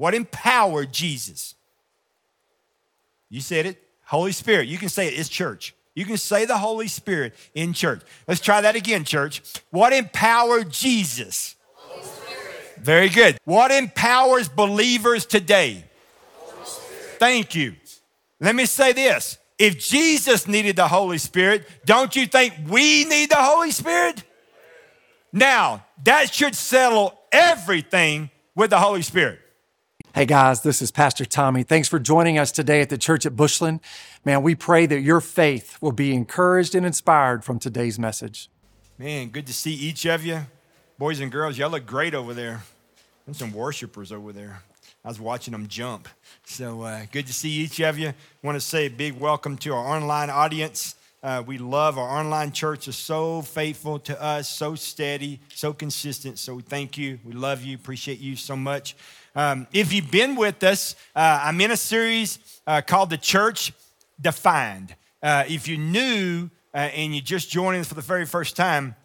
What empowered Jesus? You said it. Holy Spirit. You can say it. It's church. You can say the Holy Spirit in church. Let's try that again, church. What empowered Jesus? Very good. What empowers believers today? Thank you. Let me say this. If Jesus needed the Holy Spirit, don't you think we need the Holy Spirit? Now, that should settle everything with the Holy Spirit. Hey guys, this is Pastor Tommy. Thanks for joining us today at the church at Bushland. Man, we pray that your faith will be encouraged and inspired from today's message. Man, good to see each of you. Boys and girls, y'all look great over there. There's some worshipers over there. I was watching them jump. So uh, good to see each of you. Want to say a big welcome to our online audience. Uh, we love our online church is so faithful to us, so steady, so consistent. So we thank you. We love you. Appreciate you so much. Um, if you've been with us, uh, I'm in a series uh, called The Church Defined. Uh, if you're new uh, and you're just joining us for the very first time,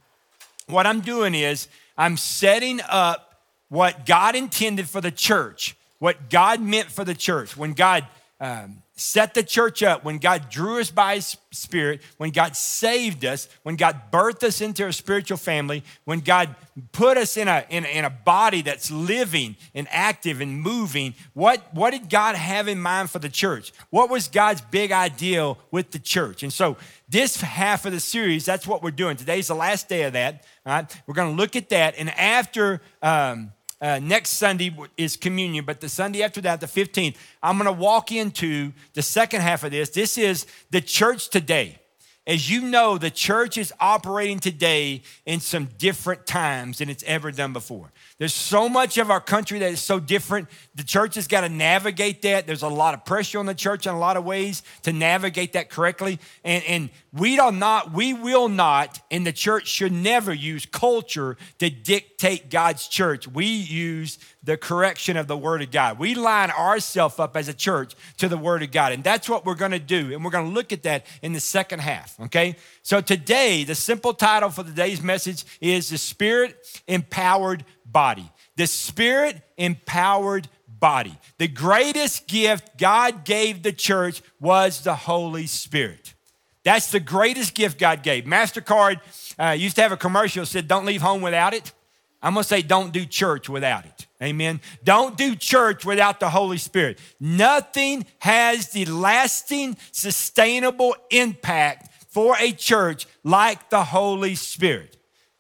what I'm doing is I'm setting up what God intended for the church, what God meant for the church. When God um, set the church up, when God drew us by His Spirit, when God saved us, when God birthed us into a spiritual family, when God put us in a, in, in a body that's living and active and moving, what, what did God have in mind for the church? What was God's big ideal with the church? And so, this half of the series, that's what we're doing. Today's the last day of that. All right? We're going to look at that. And after, um, uh, next Sunday is communion, but the Sunday after that, the 15th, I'm going to walk into the second half of this. This is the church today. As you know, the church is operating today in some different times than it's ever done before. There's so much of our country that is so different. The church has got to navigate that. There's a lot of pressure on the church in a lot of ways to navigate that correctly. And, and we do not, we will not, and the church should never use culture to dictate God's church. We use the correction of the Word of God. We line ourselves up as a church to the Word of God. And that's what we're going to do. And we're going to look at that in the second half, okay? So today, the simple title for today's message is The Spirit Empowered body. The spirit empowered body. The greatest gift God gave the church was the Holy Spirit. That's the greatest gift God gave. MasterCard uh, used to have a commercial that said, Don't leave home without it. I'm gonna say, Don't do church without it. Amen. Don't do church without the Holy Spirit. Nothing has the lasting, sustainable impact for a church like the Holy Spirit.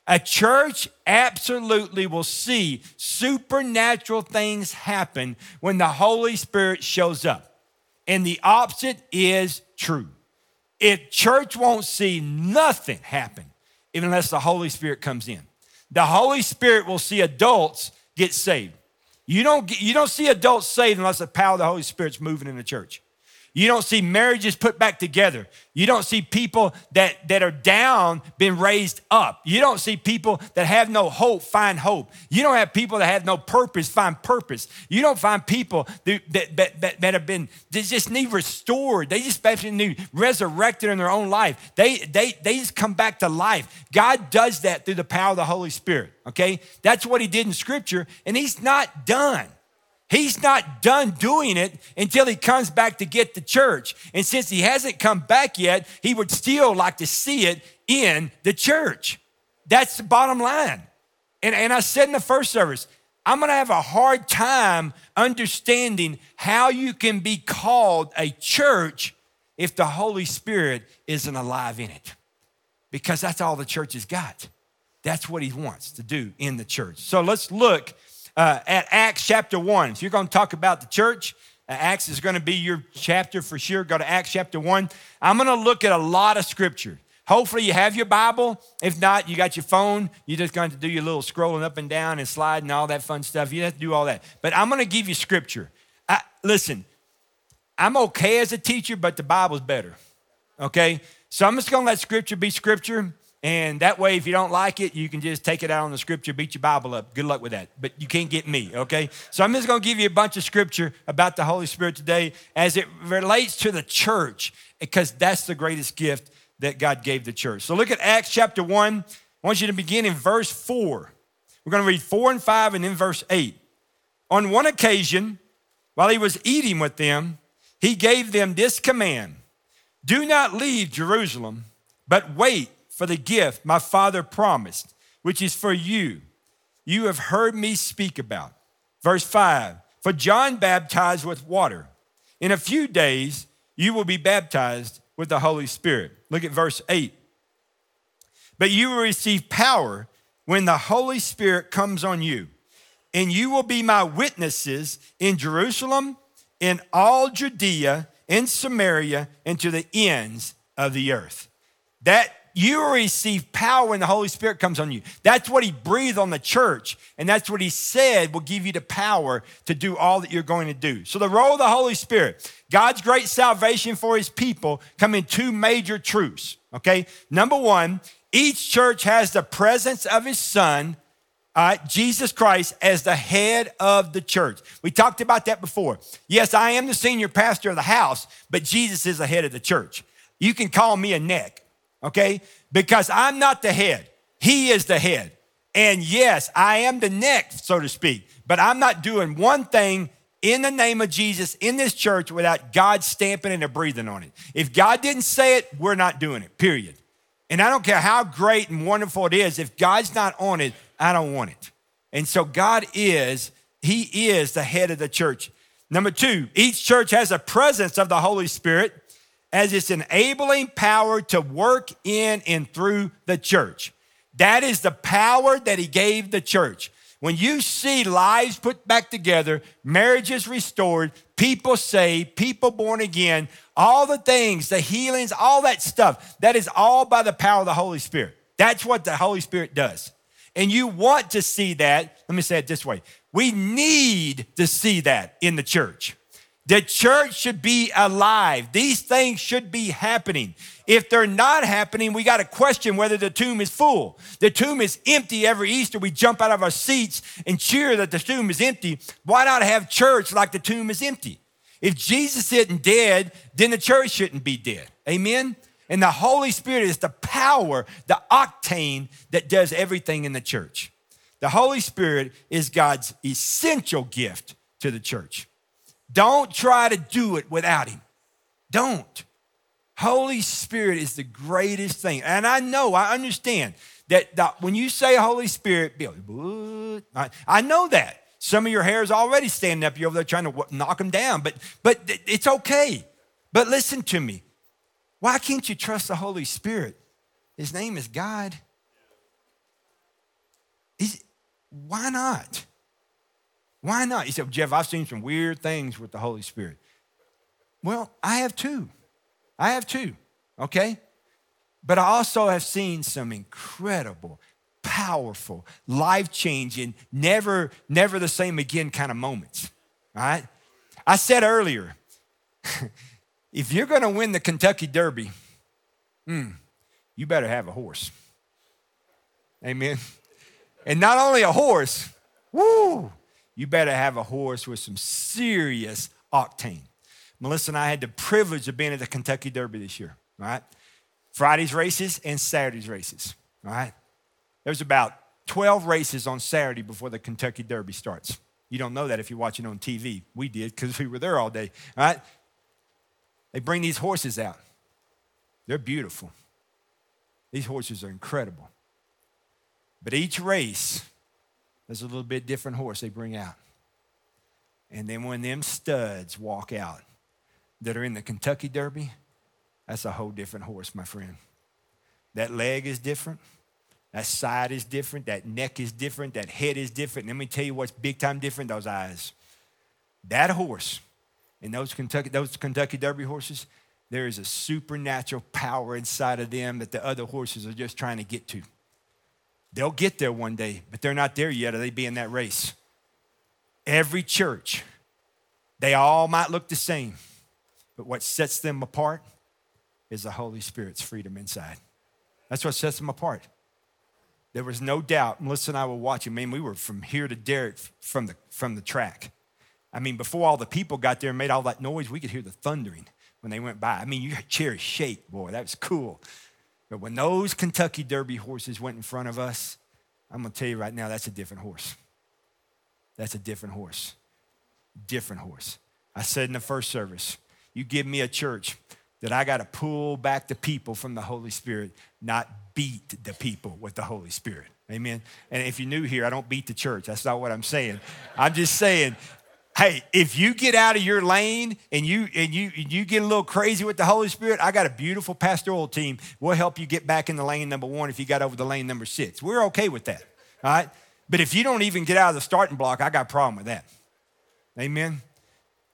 A church absolutely will see supernatural things happen when the Holy Spirit shows up. And the opposite is true. If church won't see nothing happen even unless the Holy Spirit comes in. The Holy Spirit will see adults get saved. You don't, you don't see adults saved unless the power of the Holy Spirit's moving in the church. You don't see marriages put back together. You don't see people that, that are down being raised up. You don't see people that have no hope find hope. You don't have people that have no purpose find purpose. You don't find people that, that, that, that have been, they just need restored. They just basically need resurrected in their own life. They, they, they just come back to life. God does that through the power of the Holy Spirit, okay? That's what he did in Scripture, and he's not done. He's not done doing it until he comes back to get the church. And since he hasn't come back yet, he would still like to see it in the church. That's the bottom line. And, and I said in the first service, I'm gonna have a hard time understanding how you can be called a church if the Holy Spirit isn't alive in it. Because that's all the church has got. That's what he wants to do in the church. So let's look uh, at Acts chapter 1. If you're going to talk about the church, uh, Acts is going to be your chapter for sure. Go to Acts chapter 1. I'm going to look at a lot of scripture. Hopefully, you have your Bible. If not, you got your phone. You're just going to do your little scrolling up and down and sliding, all that fun stuff. You have to do all that. But I'm going to give you scripture. I, listen, I'm okay as a teacher, but the Bible's better. Okay? So I'm just going to let scripture be scripture. And that way, if you don't like it, you can just take it out on the scripture, beat your Bible up. Good luck with that. But you can't get me, okay? So I'm just going to give you a bunch of scripture about the Holy Spirit today as it relates to the church, because that's the greatest gift that God gave the church. So look at Acts chapter 1. I want you to begin in verse 4. We're going to read 4 and 5 and then verse 8. On one occasion, while he was eating with them, he gave them this command Do not leave Jerusalem, but wait for the gift my father promised, which is for you. You have heard me speak about. Verse 5 For John baptized with water. In a few days, you will be baptized with the Holy Spirit. Look at verse 8. But you will receive power when the Holy Spirit comes on you, and you will be my witnesses in Jerusalem, in all Judea, in Samaria, and to the ends of the earth. That you receive power when the Holy Spirit comes on you. That's what He breathed on the church, and that's what He said will give you the power to do all that you're going to do. So, the role of the Holy Spirit, God's great salvation for His people, come in two major truths. Okay, number one, each church has the presence of His Son uh, Jesus Christ as the head of the church. We talked about that before. Yes, I am the senior pastor of the house, but Jesus is the head of the church. You can call me a neck, okay? Because I'm not the head, He is the head. And yes, I am the neck, so to speak, but I'm not doing one thing in the name of Jesus in this church without God stamping and breathing on it. If God didn't say it, we're not doing it, period. And I don't care how great and wonderful it is, if God's not on it, I don't want it. And so God is, He is the head of the church. Number two, each church has a presence of the Holy Spirit as its enabling power to work in and through the church. That is the power that He gave the church. When you see lives put back together, marriages restored, people saved, people born again, all the things, the healings, all that stuff, that is all by the power of the Holy Spirit. That's what the Holy Spirit does and you want to see that, let me say it this way we need to see that in the church. The church should be alive. These things should be happening. If they're not happening, we got to question whether the tomb is full. The tomb is empty every Easter. We jump out of our seats and cheer that the tomb is empty. Why not have church like the tomb is empty? If Jesus isn't dead, then the church shouldn't be dead. Amen? And the Holy Spirit is the power, the octane that does everything in the church. The Holy Spirit is God's essential gift to the church. Don't try to do it without Him. Don't. Holy Spirit is the greatest thing. And I know, I understand that, that when you say Holy Spirit, I know that. Some of your hair is already standing up. You're over there trying to knock them down, but, but it's okay. But listen to me. Why can't you trust the Holy Spirit? His name is God. He's, why not? Why not? He said, Jeff, I've seen some weird things with the Holy Spirit. Well, I have too. I have too, okay? But I also have seen some incredible, powerful, life changing, never, never the same again kind of moments, all right? I said earlier, if you're to win the Kentucky Derby, hmm, you better have a horse. Amen. And not only a horse, woo, you better have a horse with some serious octane. Melissa and I had the privilege of being at the Kentucky Derby this year, right? Friday's races and Saturday's races, right? There's about 12 races on Saturday before the Kentucky Derby starts. You don't know that if you're watching on TV. We did because we were there all day, right? They bring these horses out. They're beautiful. These horses are incredible. But each race, there's a little bit different horse they bring out. And then when them studs walk out that are in the Kentucky Derby, that's a whole different horse, my friend. That leg is different. That side is different. That neck is different. That head is different. let me tell you what's big time different those eyes. That horse and those Kentucky, those Kentucky Derby horses, there is a supernatural power inside of them that the other horses are just trying to get to. They'll get there one day, but they're not there yet, or they be in that race. Every church, they all might look the same, but what sets them apart is the Holy Spirit's freedom inside. That's what sets them apart. There was no doubt. Melissa and I were watching. Man, we were from here to Derek from the, from the track. I mean, before all the people got there and made all that noise, we could hear the thundering when they went by. I mean, your chair shake, boy, that was cool. But when those Kentucky Derby horses went in front of us, I'm gonna tell you right now, that's a different horse. That's a different horse. Different horse. I said in the first service, you give me a church that I got to pull back the people from the Holy Spirit, not beat the people with the Holy Spirit. Amen. And if you're new here, I don't beat the church. That's not what I'm saying. I'm just saying, hey, if you get out of your lane and you and you you get a little crazy with the Holy Spirit, I got a beautiful pastoral team. We'll help you get back in the lane number one if you got over the lane number six. We're okay with that. All right. But if you don't even get out of the starting block, I got a problem with that. Amen.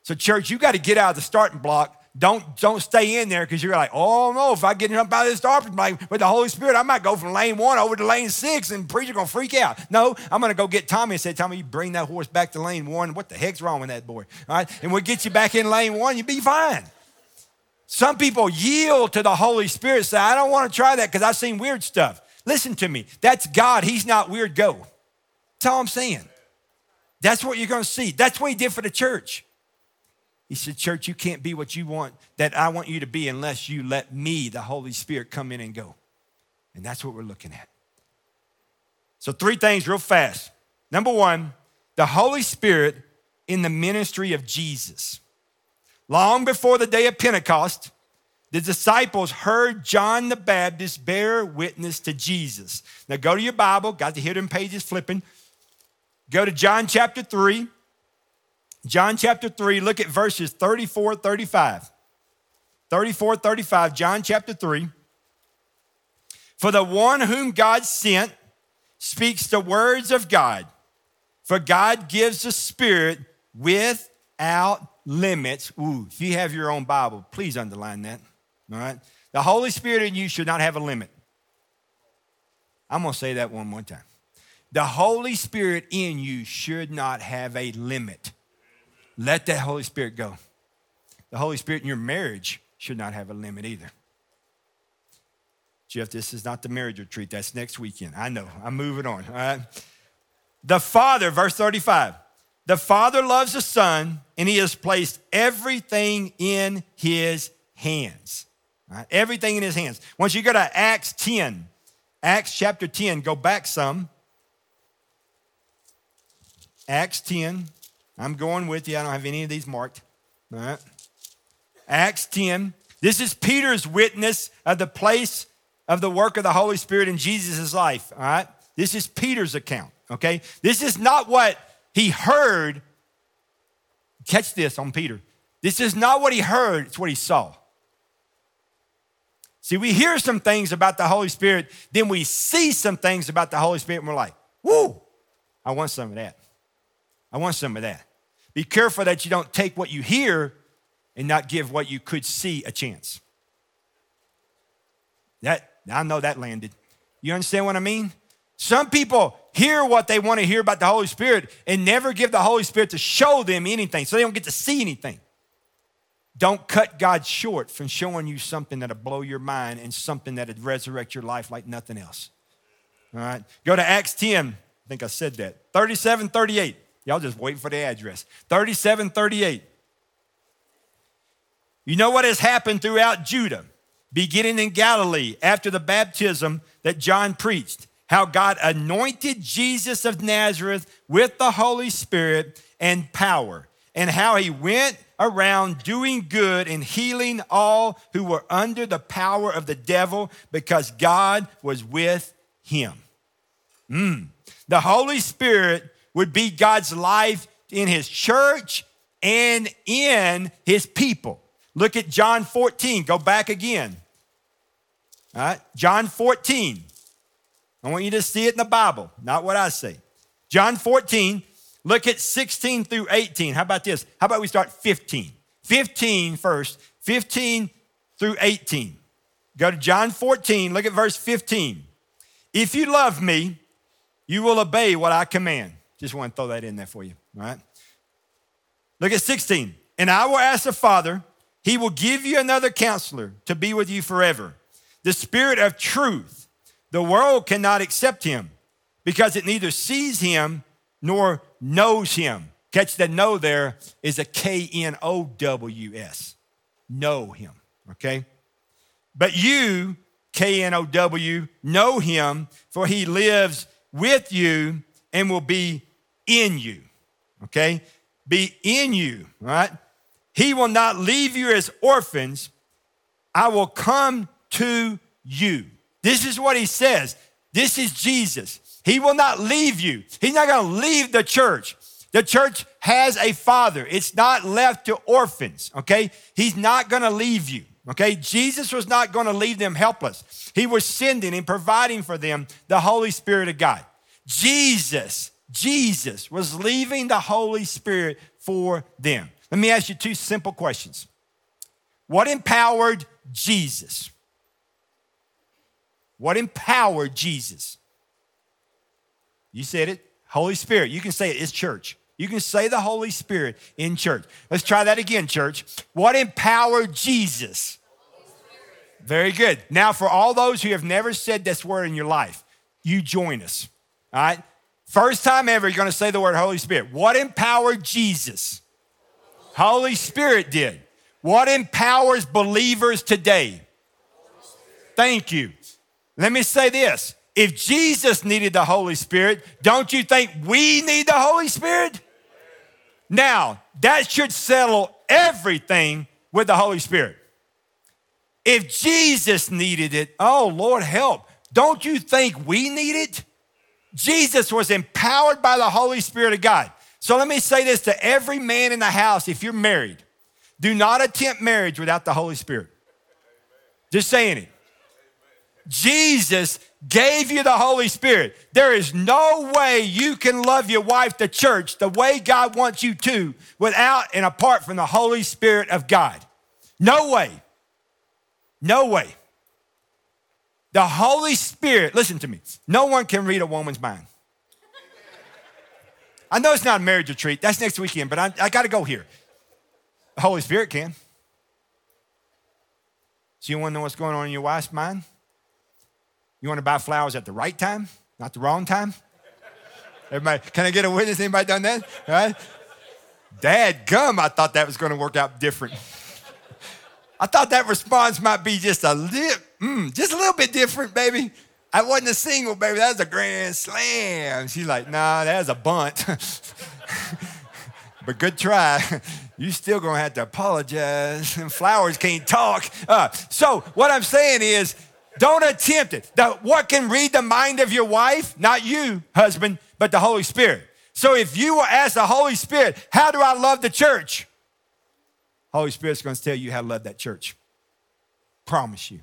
So, church, you got to get out of the starting block don't don't stay in there because you're like, oh no, if I get out of this like, with the Holy Spirit, I might go from lane one over to lane six, and preacher gonna freak out. No, I'm gonna go get Tommy and say, Tommy, you bring that horse back to lane one. What the heck's wrong with that boy? All right, and we'll get you back in lane one. You'll be fine. Some people yield to the Holy Spirit. Say, I don't want to try that because I've seen weird stuff. Listen to me. That's God. He's not weird. Go. That's all I'm saying. That's what you're going to see. That's what He did for the church. He said, Church, you can't be what you want, that I want you to be, unless you let me, the Holy Spirit, come in and go. And that's what we're looking at. So, three things real fast. Number one, the Holy Spirit in the ministry of Jesus. Long before the day of Pentecost, the disciples heard John the Baptist bear witness to Jesus. Now, go to your Bible, got the hidden pages flipping. Go to John chapter 3. John chapter 3, look at verses 34, 35. 34, 35, John chapter 3. For the one whom God sent speaks the words of God. For God gives the Spirit without limits. Ooh, if you have your own Bible, please underline that. All right? The Holy Spirit in you should not have a limit. I'm going to say that one more time. The Holy Spirit in you should not have a limit. Let that Holy Spirit go. The Holy Spirit in your marriage should not have a limit either. Jeff, this is not the marriage retreat. That's next weekend. I know. I'm moving on. All right. The Father, verse 35. The Father loves the Son, and He has placed everything in His hands. Right? Everything in His hands. Once you go to Acts 10, Acts chapter 10, go back some. Acts 10. I'm going with you. I don't have any of these marked. All right. Acts 10. This is Peter's witness of the place of the work of the Holy Spirit in Jesus' life. All right. This is Peter's account. Okay. This is not what he heard. Catch this on Peter. This is not what he heard, it's what he saw. See, we hear some things about the Holy Spirit, then we see some things about the Holy Spirit, and we're like, whoo, I want some of that. I want some of that. Be careful that you don't take what you hear and not give what you could see a chance. That I know that landed. You understand what I mean? Some people hear what they want to hear about the Holy Spirit and never give the Holy Spirit to show them anything, so they don't get to see anything. Don't cut God short from showing you something that'll blow your mind and something that'll resurrect your life like nothing else. All right. Go to Acts 10. I think I said that. 37, 38. Y'all just waiting for the address. 3738. You know what has happened throughout Judah, beginning in Galilee after the baptism that John preached? How God anointed Jesus of Nazareth with the Holy Spirit and power, and how he went around doing good and healing all who were under the power of the devil because God was with him. Mm. The Holy Spirit would be God's life in his church and in his people. Look at John 14. Go back again. All right, John 14. I want you to see it in the Bible, not what I say. John 14, look at 16 through 18. How about this? How about we start 15? 15 first, 15 through 18. Go to John 14, look at verse 15. If you love me, you will obey what I command. Just want to throw that in there for you, all right? Look at 16. And I will ask the Father, he will give you another counselor to be with you forever. The Spirit of truth. The world cannot accept him because it neither sees him nor knows him. Catch that know there is a K N O W S. Know him, okay? But you, K N O W, know him, for he lives with you and will be in you. Okay? Be in you, right? He will not leave you as orphans. I will come to you. This is what he says. This is Jesus. He will not leave you. He's not going to leave the church. The church has a father. It's not left to orphans, okay? He's not going to leave you, okay? Jesus was not going to leave them helpless. He was sending and providing for them the Holy Spirit of God. Jesus, Jesus was leaving the Holy Spirit for them. Let me ask you two simple questions. What empowered Jesus? What empowered Jesus? You said it. Holy Spirit. You can say it. It's church. You can say the Holy Spirit in church. Let's try that again, church. What empowered Jesus? Very good. Now, for all those who have never said this word in your life, you join us. All right? First time ever, you're going to say the word Holy Spirit. What empowered Jesus? Holy Spirit did. What empowers believers today? Thank you. Let me say this. If Jesus needed the Holy Spirit, don't you think we need the Holy Spirit? Now, that should settle everything with the Holy Spirit. If Jesus needed it, oh Lord, help. Don't you think we need it? Jesus was empowered by the Holy Spirit of God. So let me say this to every man in the house if you're married, do not attempt marriage without the Holy Spirit. Just saying it. Jesus gave you the Holy Spirit. There is no way you can love your wife, the church, the way God wants you to without and apart from the Holy Spirit of God. No way. No way. The Holy Spirit, listen to me, no one can read a woman's mind. I know it's not a marriage retreat, that's next weekend, but I, I got to go here. The Holy Spirit can. So, you want to know what's going on in your wife's mind? You want to buy flowers at the right time, not the wrong time? Everybody, can I get a witness? Anybody done that? All right? Dad gum, I thought that was going to work out different. I thought that response might be just a little, mm, just a little bit different, baby. I wasn't a single, baby. That was a grand slam. She's like, nah, that was a bunt. but good try. You still gonna have to apologize. And Flowers can't talk. Uh, so what I'm saying is, don't attempt it. The, what can read the mind of your wife? Not you, husband, but the Holy Spirit. So if you will ask the Holy Spirit, how do I love the church? Holy Spirit's to tell you how to love that church. Promise you.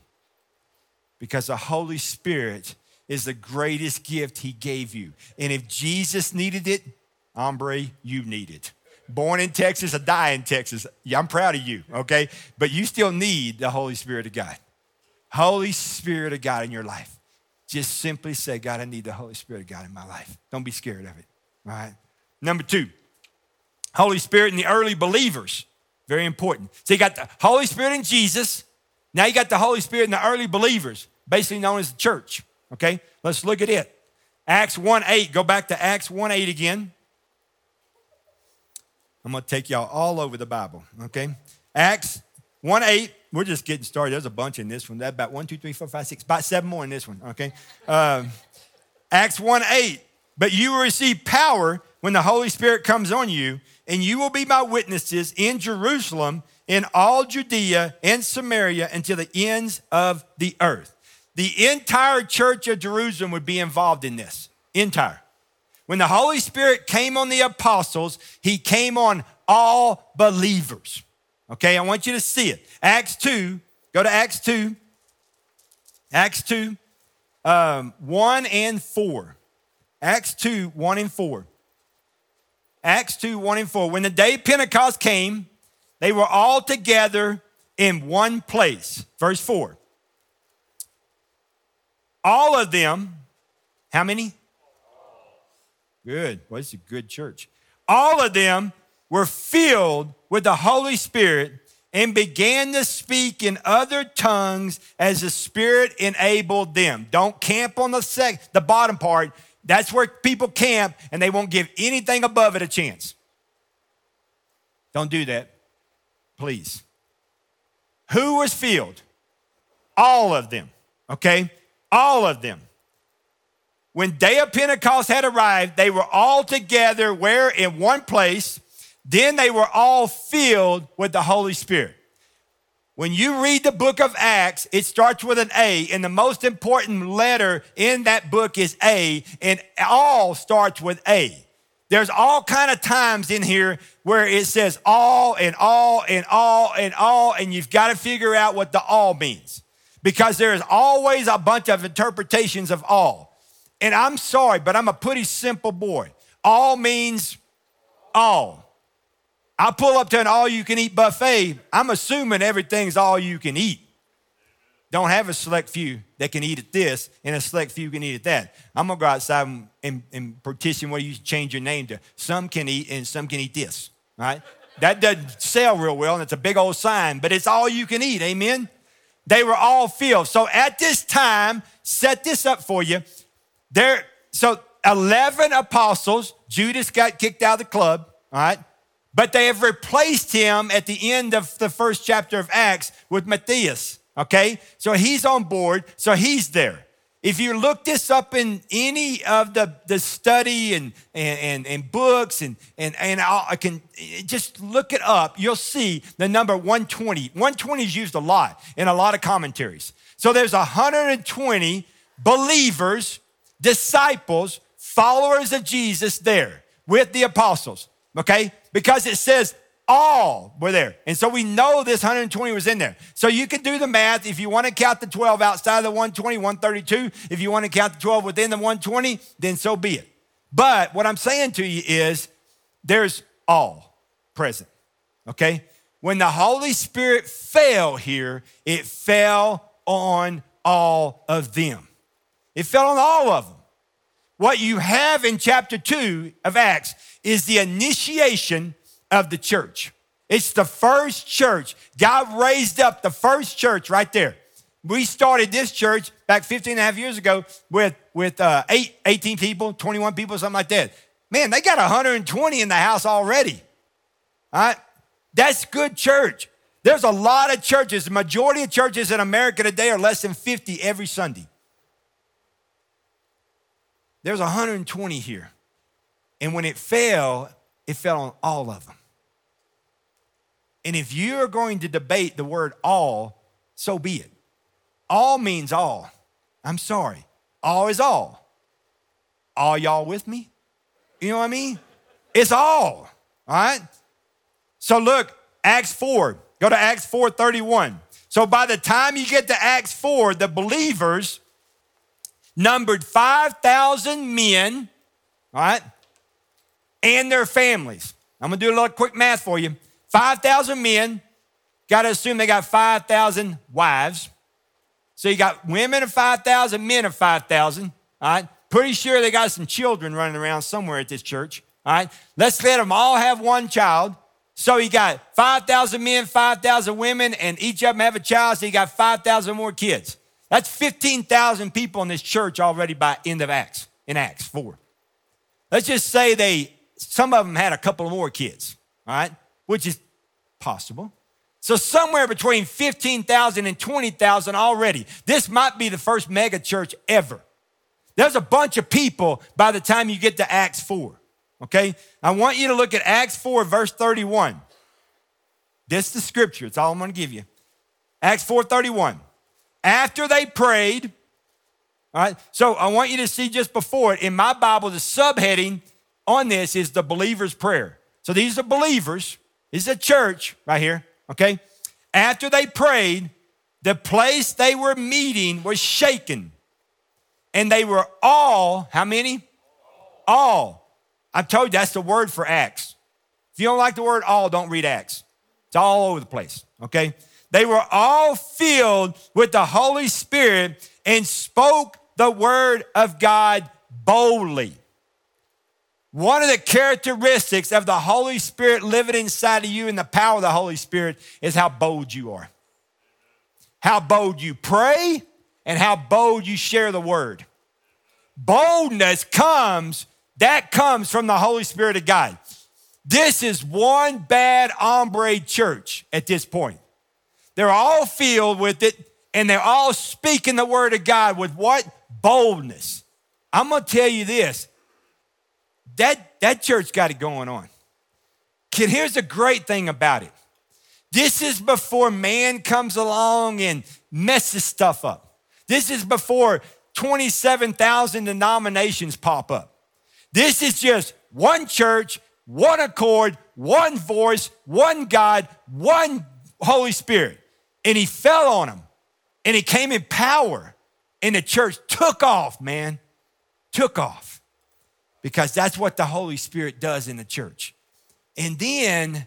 Because the Holy Spirit is the greatest gift he gave you. And if Jesus needed it, hombre, you need it. Born in Texas, I die in Texas. Yeah, I'm proud of you, okay? But you still need the Holy Spirit of God. Holy Spirit of God in your life. Just simply say, God, I need the Holy Spirit of God in my life. Don't be scared of it. All right. Number two, Holy Spirit in the early believers. Very important. So you got the Holy Spirit in Jesus. Now you got the Holy Spirit in the early believers, basically known as the church. Okay, let's look at it. Acts 1 8. Go back to Acts 1 8 again. I'm to take y'all all over the Bible. Okay, Acts 1 8. We're just getting started. There's a bunch in this one. That about one, two, three, four, five, six, about seven more in this one. Okay. Um, Acts 1 8. But you will receive power when the Holy Spirit comes on you, and you will be my witnesses in Jerusalem, in all Judea and Samaria, until the ends of the earth. The entire church of Jerusalem would be involved in this. Entire. When the Holy Spirit came on the apostles, he came on all believers. Okay, I want you to see it. Acts 2, go to Acts 2. Acts 2, um, 1 and 4. Acts 2, 1 and 4. Acts 2, 1 and 4. When the day Pentecost came, they were all together in one place. Verse 4. All of them, how many? Good. Well, it's a good church. All of them were filled with the Holy Spirit and began to speak in other tongues as the Spirit enabled them. Don't camp on the sec- the bottom part. That's where people camp and they won't give anything above it a chance. Don't do that, please. Who was filled? All of them, okay? All of them. When day of Pentecost had arrived, they were all together where in one place Then they were all filled with the Holy Spirit. When you read the book of Acts, it starts with an A, and the most important letter in that book is A, and all starts with A. There's all kind of times in here where it says all and all and all and all, and you've got to figure out what the all means because there's always a bunch of interpretations of all. And I'm sorry, but I'm a pretty simple boy. All means all. I pull up to an all you can eat buffet, I'm assuming everything's all you can eat. Don't have a select few that can eat at this and a select few can eat at that. I'm gonna go outside and, and, and petition what you change your name to. Some can eat and some can eat this, right? That doesn't sell real well and it's a big old sign, but it's all you can eat, amen? They were all filled. So at this time, set this up for you. There, so 11 apostles, Judas got kicked out of the club, all right? But they have replaced him at the end of the first chapter of Acts with Matthias. Okay? So he's on board. So he's there. If you look this up in any of the, the study and, and, and, and books and, and, and I can just look it up, you'll see the number 120. 120 is used a lot in a lot of commentaries. So there's 120 believers, disciples, followers of Jesus there with the apostles okay? Because it says all were there. And so we know this 120 was in there. So you can do the math. If you want to count the 12 outside of the 120, 132. If you want to count the 12 within the 120, then so be it. But what I'm saying to you is there's all present, okay? When the Holy Spirit fell here, it fell on all of them. It fell on all of them. What you have in chapter 2 of Acts is the initiation of the church. It's the first church. God raised up the first church right there. We started this church back 15 and a half years ago with, with uh, eight, 18 people, 21 people, something like that. Man, they got 120 in the house already. All right? That's good church. There's a lot of churches. The majority of churches in America today are less than 50 every Sunday. There's 120 here. And when it fell, it fell on all of them. And if you're going to debate the word all, so be it. All means all. I'm sorry. All is all. All y'all with me? You know what I mean? It's all. All right? So look, Acts 4. Go to Acts 4:31. So by the time you get to Acts 4, the believers numbered 5,000 men, all right? and their families. I'm gonna do a little quick math for you. 5,000 men, gotta assume they got 5,000 wives. So you got women of 5,000, men of 5,000, all right? Pretty sure they got some children running around somewhere at this church, all right? Let's let them all have one child. So you got 5,000 men, 5,000 women, and each of them have a child, so you got 5,000 more kids. That's 15,000 people in this church already by end of Acts, in Acts 4. Let's just say they some of them had a couple more kids, all right, which is possible. So somewhere between 15,000 and 20,000 already. This might be the first mega church ever. There's a bunch of people by the time you get to Acts 4. Okay? I want you to look at Acts 4, verse 31. This is the scripture. It's all I'm going to give you. Acts 4:31. After they prayed, all right. So I want you to see just before it in my Bible, the subheading on this is the believer's prayer. So these are believers. This is a church right here, okay? After they prayed, the place they were meeting was shaken. And they were all, how many? All. I told you that's the word for Acts. If you don't like the word all, don't read Acts. It's all over the place, okay? They were all filled with the Holy Spirit and spoke the word of God boldly. One of the characteristics of the Holy Spirit living inside of you and the power of the Holy Spirit is how bold you are. How bold you pray and how bold you share the word. Boldness comes, that comes from the Holy Spirit of God. This is one bad hombre church at this point. They're all filled with it and they're all speaking the word of God with what? Boldness. I'm going to tell you this that, that church got it going on. Kid, here's the great thing about it. This is before man comes along and messes stuff up. This is before 27,000 denominations pop up. This is just one church, one accord, one voice, one God, one Holy Spirit. And he fell on them and he came in power. And the church took off, man. Took off. Because that's what the Holy Spirit does in the church. And then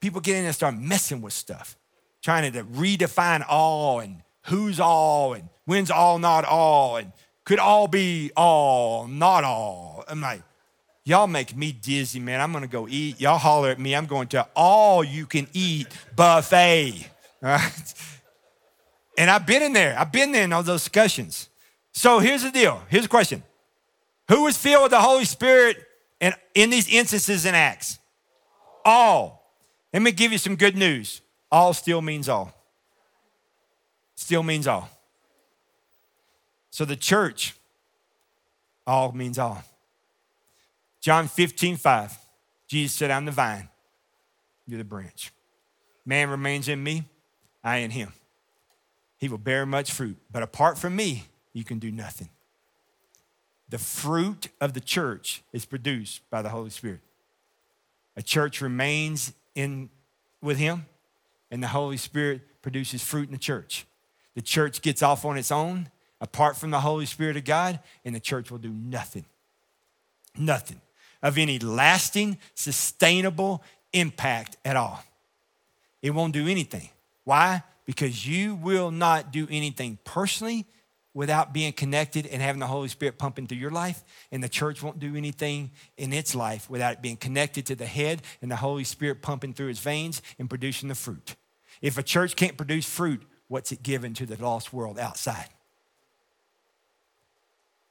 people get in and start messing with stuff, trying to redefine all and who's all and when's all not all and could all be all, not all. I'm like, y'all make me dizzy, man. I'm gonna go eat. Y'all holler at me. I'm going to all you can eat buffet. All right? And I've been in there. I've been in all those discussions. So here's the deal. Here's the question. Who was filled with the Holy Spirit in, in these instances in Acts? All. Let me give you some good news. All still means all. Still means all. So the church, all means all. John 15, 5. Jesus said, I'm the vine, you're the branch. Man remains in me, I in him he will bear much fruit. But apart from me, you can do nothing. The fruit of the church is produced by the Holy Spirit. A church remains in with him, and the Holy Spirit produces fruit in the church. The church gets off on its own, apart from the Holy Spirit of God, and the church will do nothing. Nothing of any lasting, sustainable impact at all. It won't do anything. Why? because you will not do anything personally without being connected and having the Holy Spirit pumping through your life. And the church won't do anything in its life without it being connected to the head and the Holy Spirit pumping through its veins and producing the fruit. If a church can't produce fruit, what's it given to the lost world outside?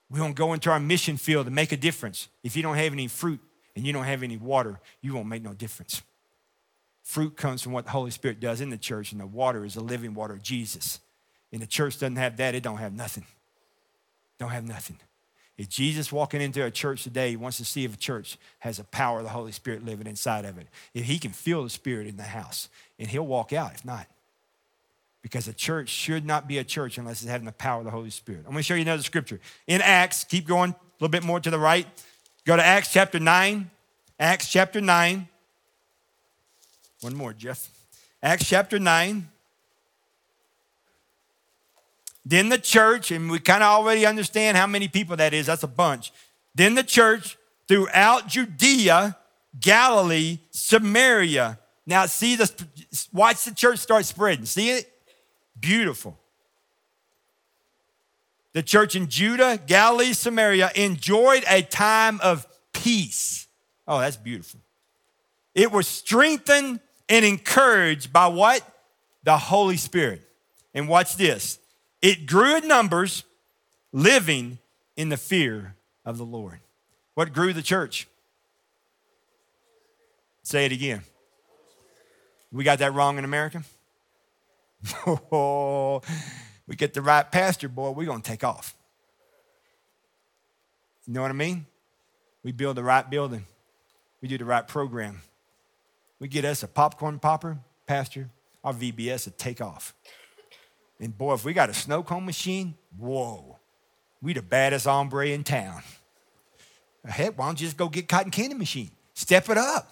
We won't go into our mission field to make a difference. If you don't have any fruit and you don't have any water, you won't make no difference. Fruit comes from what the Holy Spirit does in the church, and the water is the living water of Jesus. And the church doesn't have that, it don't have nothing. Don't have nothing. If Jesus walking into a church today, he wants to see if a church has the power of the Holy Spirit living inside of it. If he can feel the Spirit in the house, and he'll walk out if not. Because a church should not be a church unless it's having the power of the Holy Spirit. I'm going to show you another scripture. In Acts, keep going a little bit more to the right. Go to Acts chapter 9. Acts chapter 9. One more, Jeff. Acts chapter 9. Then the church, and we kind of already understand how many people that is, that's a bunch. Then the church throughout Judea, Galilee, Samaria. Now, see this, watch the church start spreading. See it? Beautiful. The church in Judah, Galilee, Samaria enjoyed a time of peace. Oh, that's beautiful. It was strengthened and encouraged by what? The Holy Spirit. And watch this it grew in numbers, living in the fear of the Lord. What grew the church? Say it again. We got that wrong in America? Oh, we get the right pastor, boy, we're going to take off. You know what I mean? We build the right building, we do the right program, we get us a popcorn popper, Pastor, our VBS would take off. And boy, if we got a snow cone machine, whoa, we the baddest hombre in town. Heck, why don't you just go get cotton candy machine? Step it up.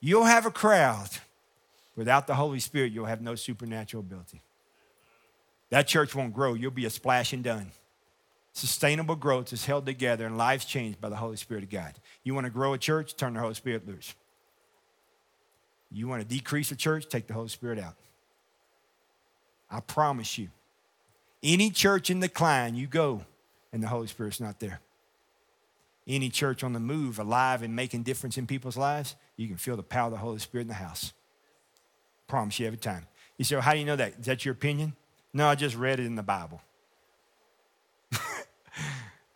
You'll have a crowd. Without the Holy Spirit, you'll have no supernatural ability. That church won't grow. You'll be a splash and done. Sustainable growth is held together and lives changed by the Holy Spirit of God. You want to grow a church? Turn the Holy Spirit loose. You want to decrease the church? Take the Holy Spirit out. I promise you. Any church in decline, you go, and the Holy Spirit's not there. Any church on the move, alive and making difference in people's lives, you can feel the power of the Holy Spirit in the house. Promise you every time. You say, well, how do you know that? Is that your opinion? No, I just read it in the Bible.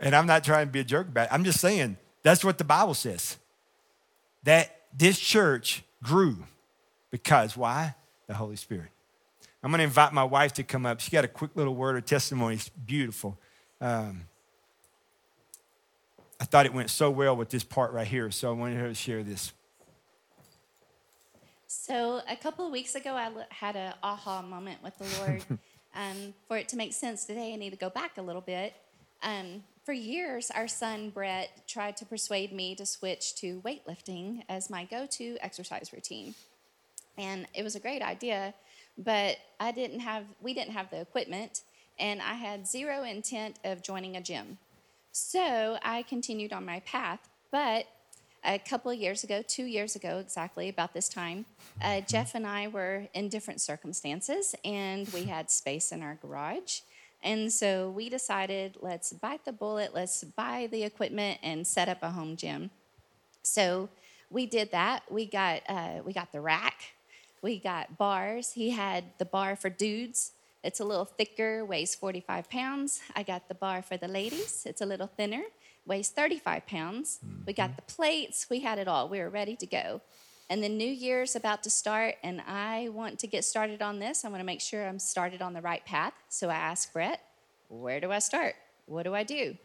and I'm not trying to be a jerk about it. I'm just saying that's what the Bible says. That this church grew because why? The Holy Spirit. I'm going to invite my wife to come up. She got a quick little word of testimony. It's beautiful. Um, I thought it went so well with this part right here, so I wanted her to share this. So a couple of weeks ago, I had a aha moment with the Lord. um, for it to make sense today, I need to go back a little bit. Um, for years, our son Brett tried to persuade me to switch to weightlifting as my go-to exercise routine, and it was a great idea. But I didn't have, we didn't have the equipment, and I had zero intent of joining a gym. So I continued on my path, but a couple years ago, two years ago exactly, about this time, uh, Jeff and I were in different circumstances and we had space in our garage. And so we decided let's bite the bullet, let's buy the equipment and set up a home gym. So we did that. We got, uh, we got the rack, we got bars. He had the bar for dudes. It's a little thicker, weighs 45 pounds. I got the bar for the ladies. It's a little thinner, weighs 35 pounds. We got mm-hmm. the plates. We had it all. We were ready to go. And the new year's about to start, and I want to get started on this. I want to make sure I'm started on the right path. So I asked Brett, Where do I start? What do I do?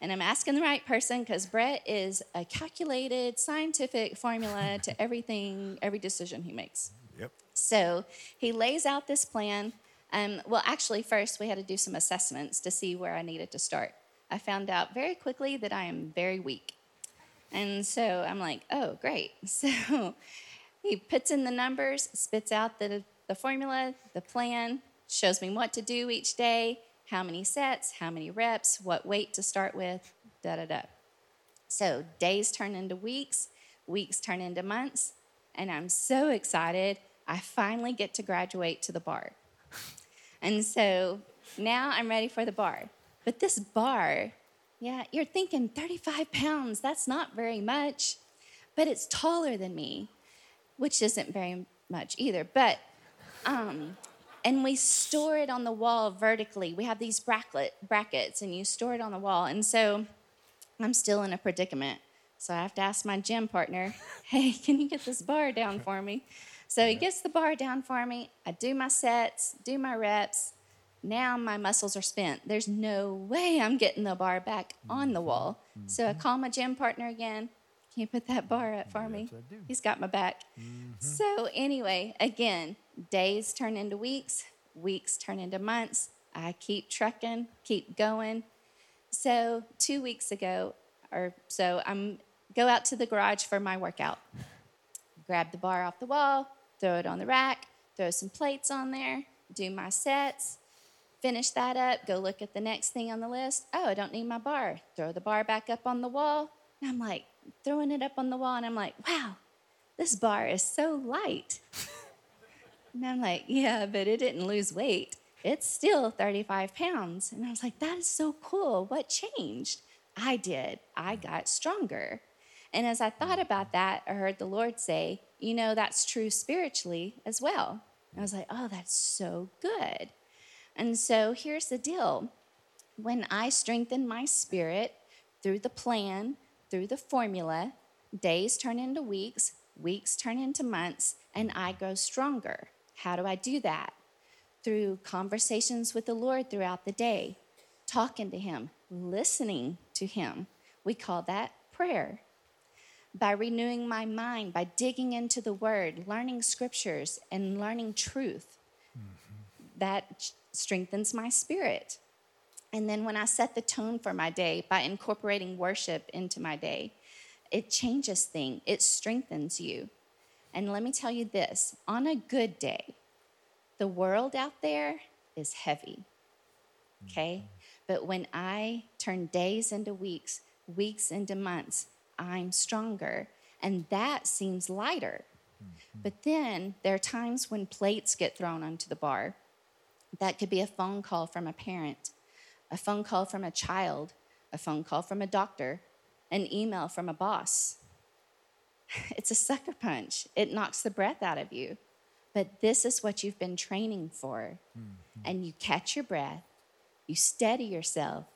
And I'm asking the right person because Brett is a calculated scientific formula to everything, every decision he makes. Yep. So he lays out this plan. Um, well, actually, first we had to do some assessments to see where I needed to start. I found out very quickly that I am very weak. And so I'm like, oh, great. So he puts in the numbers, spits out the, the formula, the plan, shows me what to do each day, how many sets, how many reps, what weight to start with, da da da. So days turn into weeks, weeks turn into months, and I'm so excited. I finally get to graduate to the bar. And so now I'm ready for the bar. But this bar, yeah, you're thinking 35 pounds, that's not very much, but it's taller than me, which isn't very much either. But, um, and we store it on the wall vertically. We have these bracket, brackets, and you store it on the wall. And so I'm still in a predicament. So I have to ask my gym partner, hey, can you get this bar down for me? So he gets the bar down for me. I do my sets, do my reps. Now my muscles are spent. There's no way I'm getting the bar back on the mm-hmm. wall. So I mm-hmm. call my gym partner again. Can you put that bar up for me? I do. He's got my back. Mm-hmm. So, anyway, again, days turn into weeks, weeks turn into months. I keep trucking, keep going. So, two weeks ago or so, I'm go out to the garage for my workout. Grab the bar off the wall, throw it on the rack, throw some plates on there, do my sets, finish that up, go look at the next thing on the list. Oh, I don't need my bar. Throw the bar back up on the wall. And I'm like, throwing it up on the wall, and I'm like, wow, this bar is so light. And I'm like, yeah, but it didn't lose weight. It's still 35 pounds. And I was like, that is so cool. What changed? I did. I got stronger. And as I thought about that, I heard the Lord say, you know, that's true spiritually as well. I was like, oh, that's so good. And so here's the deal when I strengthen my spirit through the plan, through the formula, days turn into weeks, weeks turn into months, and I grow stronger. How do I do that? Through conversations with the Lord throughout the day, talking to Him, listening to Him. We call that prayer. By renewing my mind, by digging into the Word, learning scriptures, and learning truth. Mm-hmm. That strengthens my spirit. And then when I set the tone for my day by incorporating worship into my day, it changes things, it strengthens you. And let me tell you this on a good day, the world out there is heavy. Okay? Mm-hmm. But when I turn days into weeks, weeks into months, I'm stronger. And that seems lighter. Mm-hmm. But then there are times when plates get thrown onto the bar. That could be a phone call from a parent, a phone call from a child, a phone call from a doctor, an email from a boss. It's a sucker punch. It knocks the breath out of you. But this is what you've been training for. Mm-hmm. And you catch your breath, you steady yourself,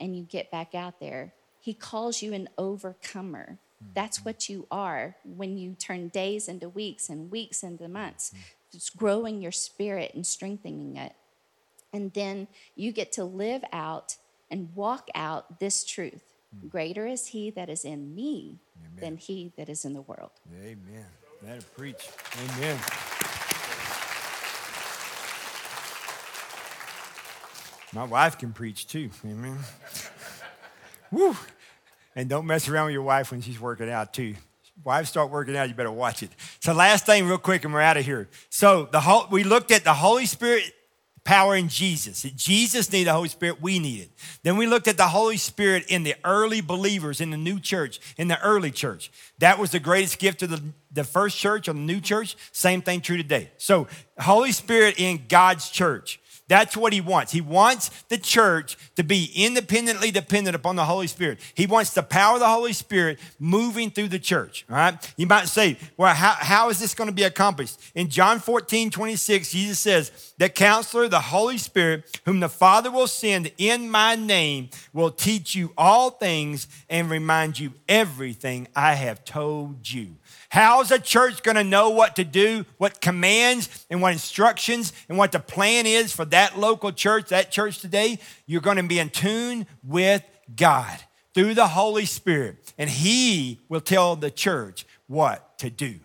and you get back out there. He calls you an overcomer. Mm-hmm. That's what you are when you turn days into weeks and weeks into months. Mm-hmm. It's growing your spirit and strengthening it. And then you get to live out and walk out this truth. Mm. Greater is he that is in me than he that is in the world. Amen. That'll preach. Amen. My wife can preach too. Amen. Woo. And don't mess around with your wife when she's working out too. Wives start working out, you better watch it. So last thing, real quick, and we're out of here. So the whole, we looked at the Holy Spirit power in Jesus. Jesus needed the Holy Spirit, we need it. Then we looked at the Holy Spirit in the early believers in the new church, in the early church. That was the greatest gift of the, the first church or the new church. Same thing true today. So, Holy Spirit in God's church. That's what he wants. He wants the church to be independently dependent upon the Holy Spirit. He wants the power of the Holy Spirit moving through the church. All right. You might say, well, how, how is this going to be accomplished? In John 14, 26, Jesus says, The counselor, the Holy Spirit, whom the Father will send in my name, will teach you all things and remind you everything I have told you. How's a church going to know what to do, what commands and what instructions and what the plan is for that local church, that church today? You're going to be in tune with God through the Holy Spirit, and He will tell the church what to do.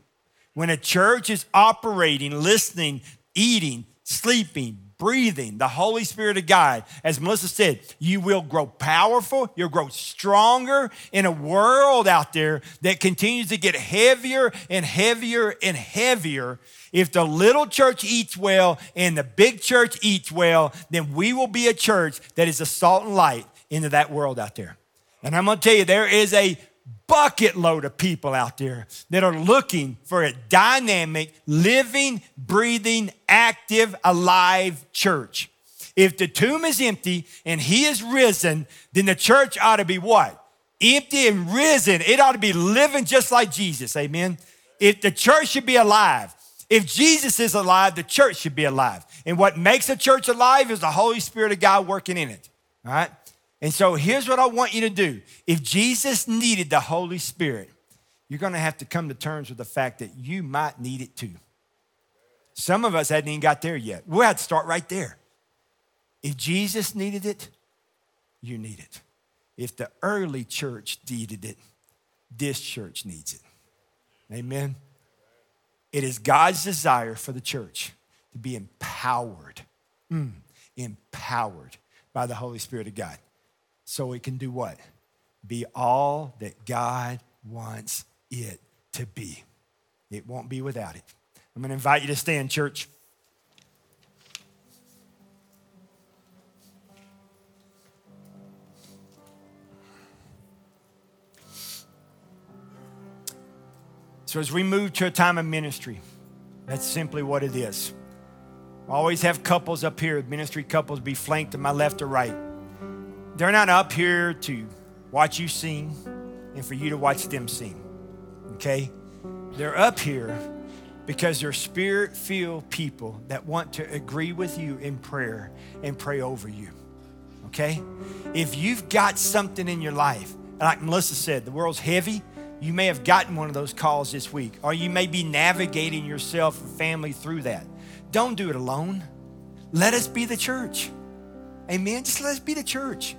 When a church is operating, listening, eating, sleeping, breathing, the Holy Spirit of God, as Melissa said, you will grow powerful, you'll grow stronger in a world out there that continues to get heavier and heavier and heavier. If the little church eats well and the big church eats well, then we will be a church that is a salt and light into that world out there. And I'm gonna tell you, there is a bucket load of people out there that are looking for a dynamic, living, breathing, active, alive church. If the tomb is empty and he is risen, then the church ought to be what? Empty and risen. It ought to be living just like Jesus. Amen. If the church should be alive, if Jesus is alive, the church should be alive. And what makes a church alive is the Holy Spirit of God working in it. All right? And so here's what I want you to do. If Jesus needed the Holy Spirit, you're going to have to come to terms with the fact that you might need it too. Some of us hadn't even got there yet. We'll have to start right there. If Jesus needed it, you need it. If the early church needed it, this church needs it. Amen. It is God's desire for the church to be empowered, mm, empowered by the Holy Spirit of God so it can do what? Be all that God wants it to be. It won't be without it. I'm going to invite you to stand, church. So, as we move to a time of ministry, that's simply what it is. I always have couples up here, ministry couples, be flanked to my left or right. They're not up here to watch you sing and for you to watch them sing. Okay? They're up here because they're spirit filled people that want to agree with you in prayer and pray over you. Okay? If you've got something in your life, like Melissa said, the world's heavy. You may have gotten one of those calls this week, or you may be navigating yourself and family through that. Don't do it alone. Let us be the church. Amen. Just let us be the church.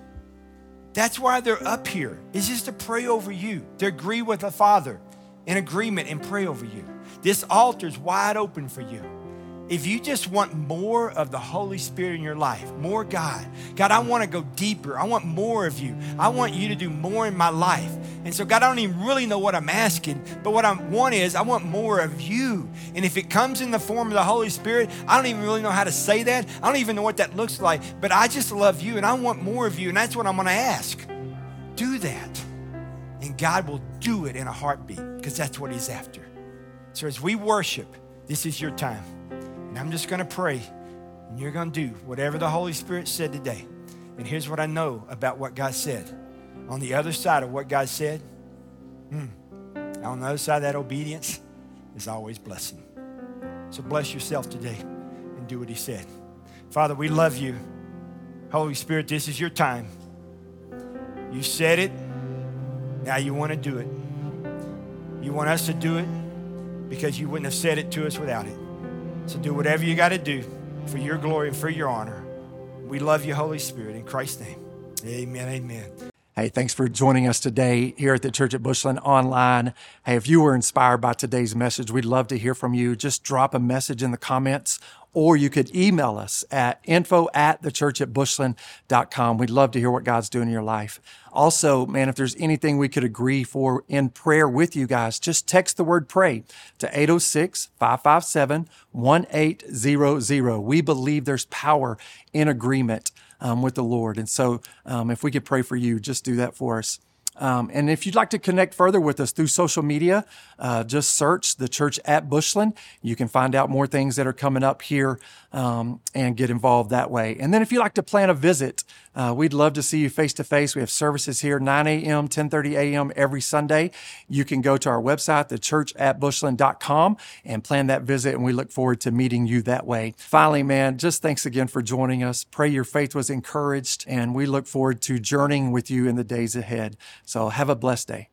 That's why they're up here, is just to pray over you, to agree with the Father in agreement and pray over you. This altar is wide open for you. If you just want more of the Holy Spirit in your life, more God, God, I want to go deeper. I want more of you. I want you to do more in my life. And so, God, I don't even really know what I'm asking, but what I want is I want more of you. And if it comes in the form of the Holy Spirit, I don't even really know how to say that. I don't even know what that looks like, but I just love you and I want more of you. And that's what I'm going to ask. Do that. And God will do it in a heartbeat because that's what He's after. So, as we worship, this is your time. And I'm just going to pray, and you're going to do whatever the Holy Spirit said today. And here's what I know about what God said. On the other side of what God said, hmm, on the other side of that obedience is always blessing. So bless yourself today and do what He said. Father, we love you. Holy Spirit, this is your time. You said it. Now you want to do it. You want us to do it because you wouldn't have said it to us without it. So do whatever you got to do for your glory and for your honor. We love you, Holy Spirit, in Christ's name. Amen. Amen. Hey, thanks for joining us today here at the Church at Bushland online. Hey, if you were inspired by today's message, we'd love to hear from you. Just drop a message in the comments or you could email us at info at thechurchatbushland.com. We'd love to hear what God's doing in your life. Also, man, if there's anything we could agree for in prayer with you guys, just text the word pray to 806 557 1800. We believe there's power in agreement um, with the Lord. And so, um, if we could pray for you, just do that for us. Um, and if you'd like to connect further with us through social media, uh, just search the church at Bushland. You can find out more things that are coming up here um, and get involved that way. And then if you'd like to plan a visit, uh, we'd love to see you face to face. We have services here 9 a.m., 10:30 a.m. every Sunday. You can go to our website, thechurchatbushland.com, and plan that visit. And we look forward to meeting you that way. Finally, man, just thanks again for joining us. Pray your faith was encouraged, and we look forward to journeying with you in the days ahead. So have a blessed day.